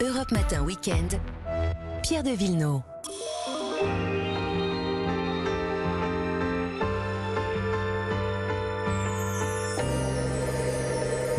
Europe Matin Weekend. Pierre de Villeneuve.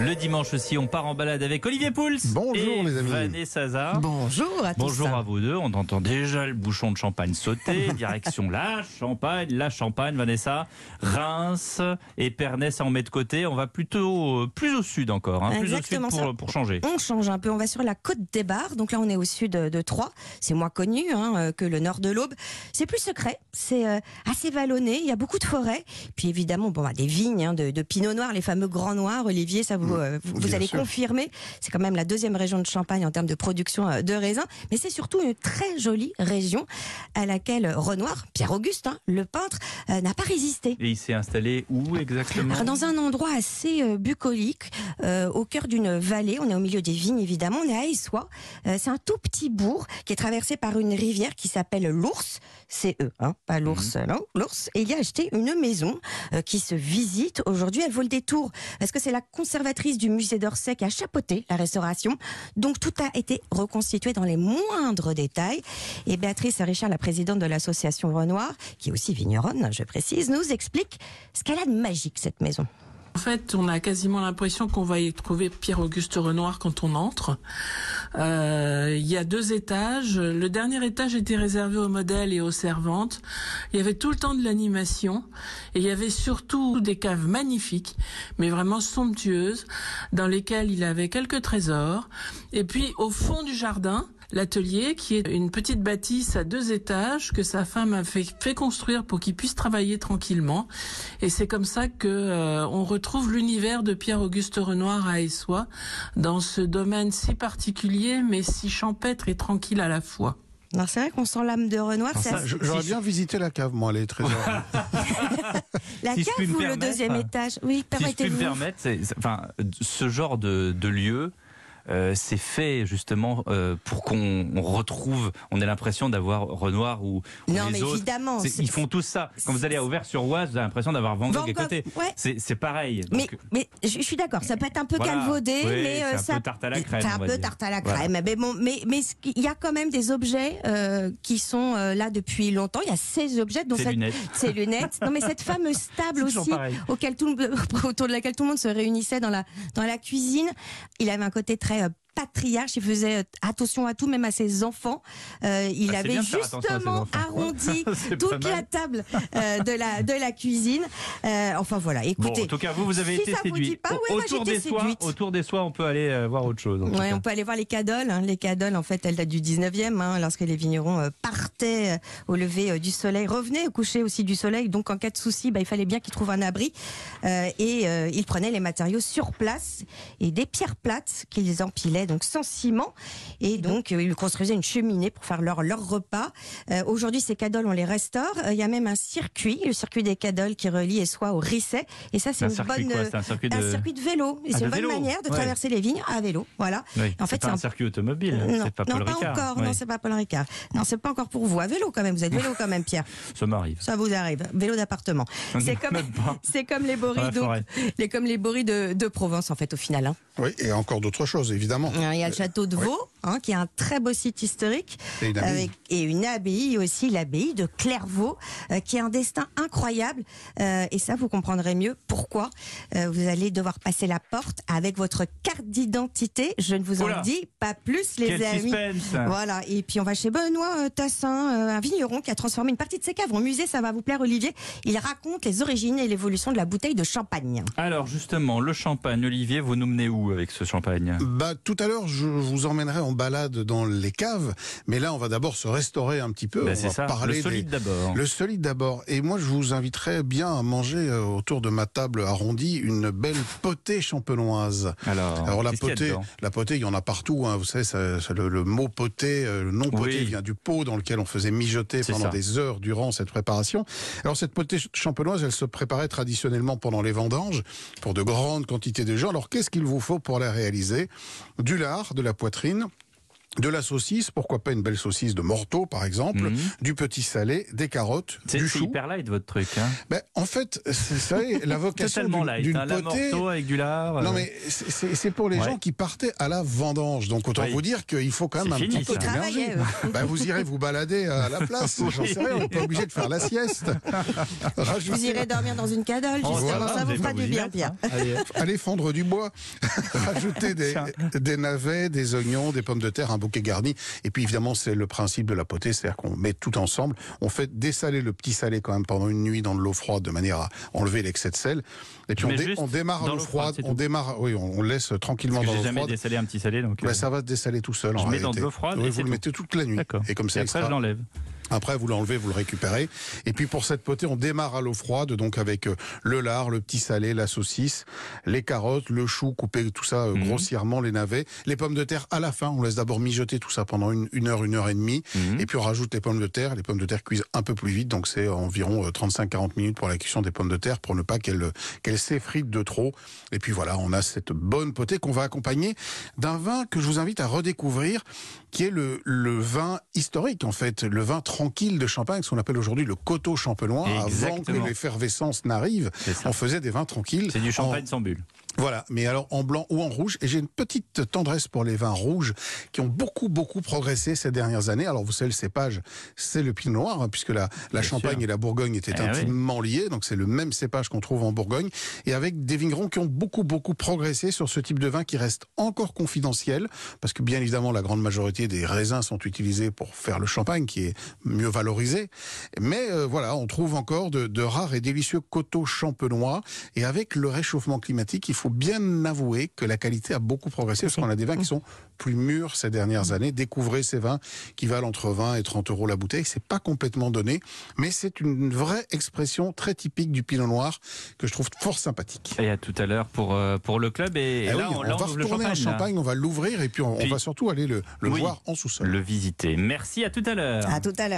Le dimanche aussi, on part en balade avec Olivier Pouls. Bonjour, et les amis. Vanessa Zaza. Bonjour à tous. Bonjour à vous deux. On entend déjà le bouchon de champagne sauter. Direction la Champagne, la Champagne, Vanessa. Reims et Pernès, ça on met de côté. On va plutôt euh, plus au sud encore, hein, plus au sud pour, pour changer. On change un peu, on va sur la côte des Bars. Donc là, on est au sud de Troyes. C'est moins connu hein, euh, que le nord de l'Aube. C'est plus secret, c'est euh, assez vallonné. Il y a beaucoup de forêts. Puis évidemment, bon, bah, des vignes hein, de, de Pinot Noir, les fameux grands noirs. Olivier, ça vous, euh, vous, vous bien allez sûr. confirmer. C'est quand même la deuxième région de Champagne en termes de production euh, de raisins. Mais c'est surtout une très jolie région à laquelle Renoir, Pierre-Auguste, hein, le peintre, euh, n'a pas résisté. Et il s'est installé où exactement Alors, dans un endroit assez euh, bucolique, euh, au cœur d'une vallée, on est au milieu des vignes évidemment, on est à Essois. Euh, c'est un tout petit bourg qui est traversé par une rivière qui s'appelle l'Ours. C'est eux, hein, pas l'ours, non, l'Ours. Et il y a acheté une maison euh, qui se visite aujourd'hui. Elle vaut le détour parce que c'est la conservatrice du musée d'Orsay qui a chapeauté la restauration. Donc tout a été reconstitué dans les moindres détails. Et Béatrice Richard, la présidente de l'association Renoir, qui est aussi vigneronne, je précise, nous explique ce qu'elle a de magique cette maison. En fait, on a quasiment l'impression qu'on va y trouver Pierre-Auguste Renoir quand on entre. Euh, Il y a deux étages. Le dernier étage était réservé aux modèles et aux servantes. Il y avait tout le temps de l'animation. Et il y avait surtout des caves magnifiques, mais vraiment somptueuses, dans lesquelles il avait quelques trésors. Et puis, au fond du jardin, l'atelier, qui est une petite bâtisse à deux étages que sa femme a fait, fait construire pour qu'il puisse travailler tranquillement. Et c'est comme ça que euh, on retrouve l'univers de Pierre-Auguste Renoir à Essois dans ce domaine si particulier, mais si champêtre et tranquille à la fois. Alors c'est vrai qu'on sent l'âme de Renoir. J'aurais bien visité la cave, moi, les trésors. La si cave ou le deuxième étage? Oui, Si je puis me permettez-vous. permettre, enfin, ce genre de, de lieu, euh, c'est fait justement euh, pour qu'on on retrouve, on ait l'impression d'avoir Renoir ou, ou Non, les mais autres. évidemment. C'est- c'est- Ils font tous ça. Quand vous allez à Auvers-sur-Oise, vous avez l'impression d'avoir Van Gogh à côté. ouais. C'est c'est pareil. Mais, Donc, mais je je suis d'accord, ça peut être un peu Voilà. calvaudé, Oui, mais c'est euh, un ça peu tarte à la crème, C'est un peu dire. tarte à la Voilà. crème. Mais bon, mais il y a quand même des objets euh, qui sont euh, là depuis longtemps. Il y a ces objets, dont Ces cette- lunettes. ces lunettes. Non, mais cette fameuse table C'est aussi, auquel tout, autour de laquelle tout le monde se réunissait dans la dans la cuisine. Il avait un côté très euh, patriarche, il faisait euh, attention à tout, même à ses enfants. Euh, il Ah, avait justement arrondi toute la table euh, de la de la cuisine. Euh, enfin voilà, Bon, écoutez. en tout cas, vous, vous avez si été séduit. dit pas, ouais, Au- moi, autour, des soirs, séduite. autour des soirs, on peut aller voir autre chose. Ouais, on peut aller voir les cadoles. hein. Les cadoles, en fait, elles datent du 19e, hein, lorsque les vignerons partaient au lever du soleil, revenaient au coucher aussi du soleil. Donc, en cas de souci, bah, il fallait bien qu'ils trouvent un abri. Et ils prenaient les matériaux sur place et des pierres plates qu'ils empilaient donc sans ciment. Et donc, euh, ils construisaient une cheminée pour faire leur, leur repas. Euh, Aujourd'hui, ces cadoles, on les restaure. Euh, Il y a même un circuit, le circuit des cadoles qui relie Essois au Risset. Et ça, c'est C'est un une circuit bonne... quoi? C'est un circuit de. un circuit de vélo. Ah, c'est une bonne vélo. manière de Ouais. traverser les vignes à vélo. Voilà. Oui, En fait, c'est un un- circuit automobile. Non, c'est pas non, Paul pas Ricard. encore. Ouais. Non, c'est pas Paul Ricard. Non, c'est pas encore pour vous. À vélo quand même. Vous êtes vélo quand même, Pierre. Ça m'arrive. Ça vous arrive. Vélo d'appartement. C'est comme, c'est les boris, donc, forêt. les, comme les boris de, de Provence en fait au final. hein. oui, et encore d'autres choses, évidemment. Il y a le château de Vaux, hein, qui est un très beau site historique, Et une abbaye. avec et une abbaye aussi, l'abbaye de Clairvaux, euh, qui a un destin incroyable. Euh, et ça, vous comprendrez mieux pourquoi euh, vous allez devoir passer la porte avec votre carte d'identité. Je ne vous en Oula. dis pas plus, les Quel amis. suspense Voilà, et puis on va chez Benoît euh, Tassin, euh, un vigneron qui a transformé une partie de ses caves en musée, ça va vous plaire Olivier. Il raconte les origines et l'évolution de la bouteille de champagne. Alors justement, le champagne, Olivier, vous nous menez où avec ce champagne? Bah, tout à l'heure, je vous emmènerai en balade dans les caves, mais là, on va d'abord se restaurer un petit peu. Ben, on C'est va ça, parler le solide des- d'abord. Le solide d'abord. Et moi, je vous inviterais bien à manger euh, autour de ma table arrondie une belle potée champenoise. Alors, Alors la potée, la potée, il y en a partout. hein, vous savez, ça- ça- le, le mot potée, euh, le nom potée Oui. vient du pot dans lequel on faisait mijoter pendant ça. des heures durant cette préparation. Alors cette potée ch- champenoise, elle se préparait traditionnellement pendant les vendanges pour de grandes quantités de gens. Alors qu'est-ce qu'il vous faut pour la réaliser? Du de la poitrine, de la saucisse, pourquoi pas une belle saucisse de morteau par exemple, Mhm. du petit salé, des carottes, C'est du c'est chou. hyper light votre truc. Hein. Ben, en fait, c'est vous savez, la vocation d'une- Hein. La potée. avec du lard. Non euh, mais c'est- c'est c'est pour les Ouais. gens qui partaient à la vendange. Donc autant Oui. vous dire qu'il faut quand même C'est un fini, petit peu ça. d'énergie. Ben, vous irez vous balader à la place. Oui. J'en sais rien. On n'est pas obligé de faire la sieste. Rajoutez- Vous irez dormir dans une cadole, justement, voilà, ça vous fera pas du bien, Pierre. Allez. Allez fondre du bois, rajouter des, Tiens. des navets, des oignons, des pommes de terre, un bouquet garni. Et puis évidemment, c'est le principe de la potée, c'est-à-dire qu'on met tout ensemble. On fait dessaler le petit salé quand même pendant une nuit dans de l'eau froide de manière à enlever l'excès de sel. Et puis on, dé- démarre à dans l'eau froide, On démarre, oui, on on laisse tranquillement Parce que dans l'eau jamais froide. dessalé un petit salé. Donc, euh, ça va se dessaler tout seul. Je en mets dans de l'eau froide Oui, et vous le tout. mettez toute la nuit. Et comme ça, Et après, sera- je l'enlève. Après, vous l'enlevez, vous le récupérez. Et puis pour cette potée, on démarre à l'eau froide, donc avec euh, le lard, le petit salé, la saucisse, les carottes, le chou coupé, tout ça euh, Mhm. grossièrement, les navets, les pommes de terre à la fin. On laisse d'abord mijoter tout ça pendant une, une heure, une heure et demie. Mhm. Et puis on rajoute les pommes de terre. Les pommes de terre cuisent un peu plus vite, donc c'est environ euh, 35-40 minutes pour la cuisson des pommes de terre pour ne pas qu'elles qu'elles s'effritent de trop. Et puis voilà, on a cette bonne potée qu'on va accompagner d'un vin que je vous invite à redécouvrir, qui est le, le vin historique en fait, le vin tranquille de Champagne, ce qu'on appelle aujourd'hui le coteau champenois. Avant que l'effervescence n'arrive, on faisait des vins tranquilles. C'est du en- champagne sans bulle. Voilà, mais alors en blanc ou en rouge. Et j'ai une petite tendresse pour les vins rouges qui ont beaucoup, beaucoup progressé ces dernières années. Alors vous savez, le cépage, c'est le pinot noir, hein, puisque la, Champagne sûr. et la Bourgogne étaient Eh oui. intimement liés. Donc c'est le même cépage qu'on trouve en Bourgogne. Et avec des vignerons qui ont beaucoup, beaucoup progressé sur ce type de vin qui reste encore confidentiel. Parce que bien évidemment, la grande majorité des raisins sont utilisés pour faire le champagne qui est mieux valorisé. Mais euh, voilà, on trouve encore de, de rares et délicieux coteaux champenois. Et avec le réchauffement climatique, il faut bien avouer que la qualité a beaucoup progressé parce qu'on a des vins qui sont plus mûrs ces dernières années. Découvrez ces vins qui valent entre 20 et 30 euros la bouteille. C'est pas complètement donné, mais c'est une vraie expression très typique du pinot noir que je trouve fort sympathique. Et à tout à l'heure pour, euh, pour le club. Et, Eh là, oui, on, on, on va retourner champagne. en là. Champagne, on va l'ouvrir et puis on, va surtout aller le, le Oui. voir en sous-sol. Le visiter. Merci, à tout à l'heure. À tout à l'heure.